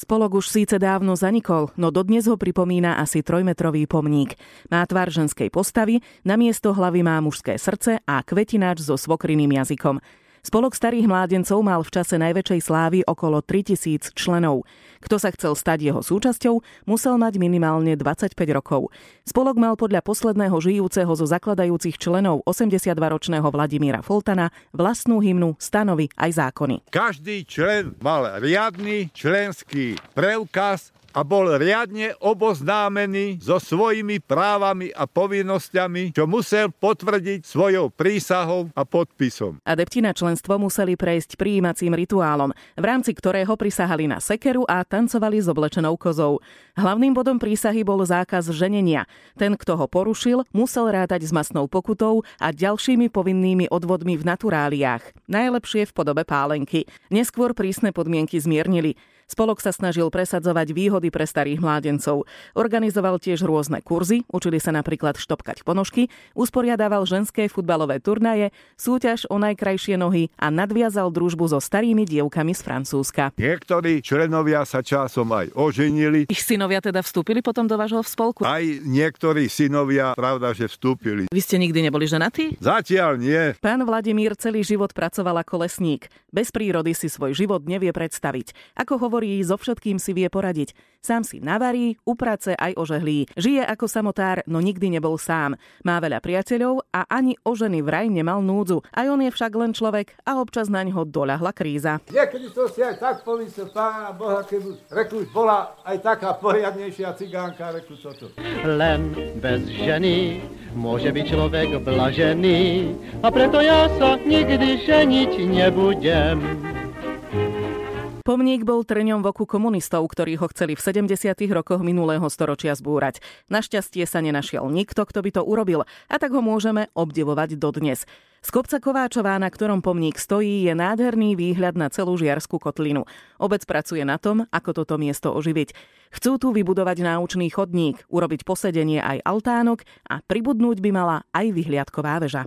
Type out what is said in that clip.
Spolok už síce dávno zanikol, no dodnes ho pripomína asi trojmetrový pomník. Má tvar ženskej postavy, na miesto hlavy má mužské srdce a kvetináč so svokriným jazykom. Spolok starých mládencov mal v čase najväčšej slávy okolo 3000 členov. Kto sa chcel stať jeho súčasťou, musel mať minimálne 25 rokov. Spolok mal podľa posledného žijúceho zo zakladajúcich členov 82-ročného Vladimíra Foltana vlastnú hymnu, stanovy aj zákony. Každý člen mal riadny členský preukaz a bol riadne oboznámený so svojimi právami a povinnosťami, čo musel potvrdiť svojou prísahou a podpisom. Adepti na členstvo museli prejsť prijímacím rituálom, v rámci ktorého prisahali na sekeru a tancovali s oblečenou kozou. Hlavným bodom prísahy bol zákaz ženenia. Ten, kto ho porušil, musel rátať s masnou pokutou a ďalšími povinnými odvodmi v naturáliách. Najlepšie v podobe pálenky. Neskôr prísne podmienky zmiernili. Spolok sa snažil presadzovať výhody pre starých mládencov. Organizoval tiež rôzne kurzy, učili sa napríklad štopkať ponožky, usporiadával ženské futbalové turnaje, súťaž o najkrajšie nohy a nadviazal družbu so starými dievkami z Francúzska. Niektorí členovia sa časom aj oženili. Ich synovia teda vstúpili potom do vášho spolku? Aj niektorí synovia, pravda, že vstúpili. Vy ste nikdy neboli ženatí? Zatiaľ nie. Pán Vladimír celý život pracoval ako lesník. Bez prírody si svoj život nevie predstaviť. Ako hovorí hovorí, so všetkým si vie poradiť. Sám si navarí, uprace aj ožehlí. Žije ako samotár, no nikdy nebol sám. Má veľa priateľov a ani o ženy vraj nemal núdzu. Aj on je však len človek a občas na ňo doľahla kríza. Niekedy to si aj tak pomyslel, pána Boha, keby rekli, bola aj taká poriadnejšia cigánka, reku toto. Len bez ženy môže byť človek blažený a preto ja sa nikdy ženiť nebudem. Pomník bol trňom v oku komunistov, ktorí ho chceli v 70. rokoch minulého storočia zbúrať. Našťastie sa nenašiel nikto, kto by to urobil a tak ho môžeme obdivovať dodnes. Z kopca Kováčová, na ktorom pomník stojí, je nádherný výhľad na celú Žiarskú kotlinu. Obec pracuje na tom, ako toto miesto oživiť. Chcú tu vybudovať náučný chodník, urobiť posedenie aj altánok a pribudnúť by mala aj vyhliadková väža.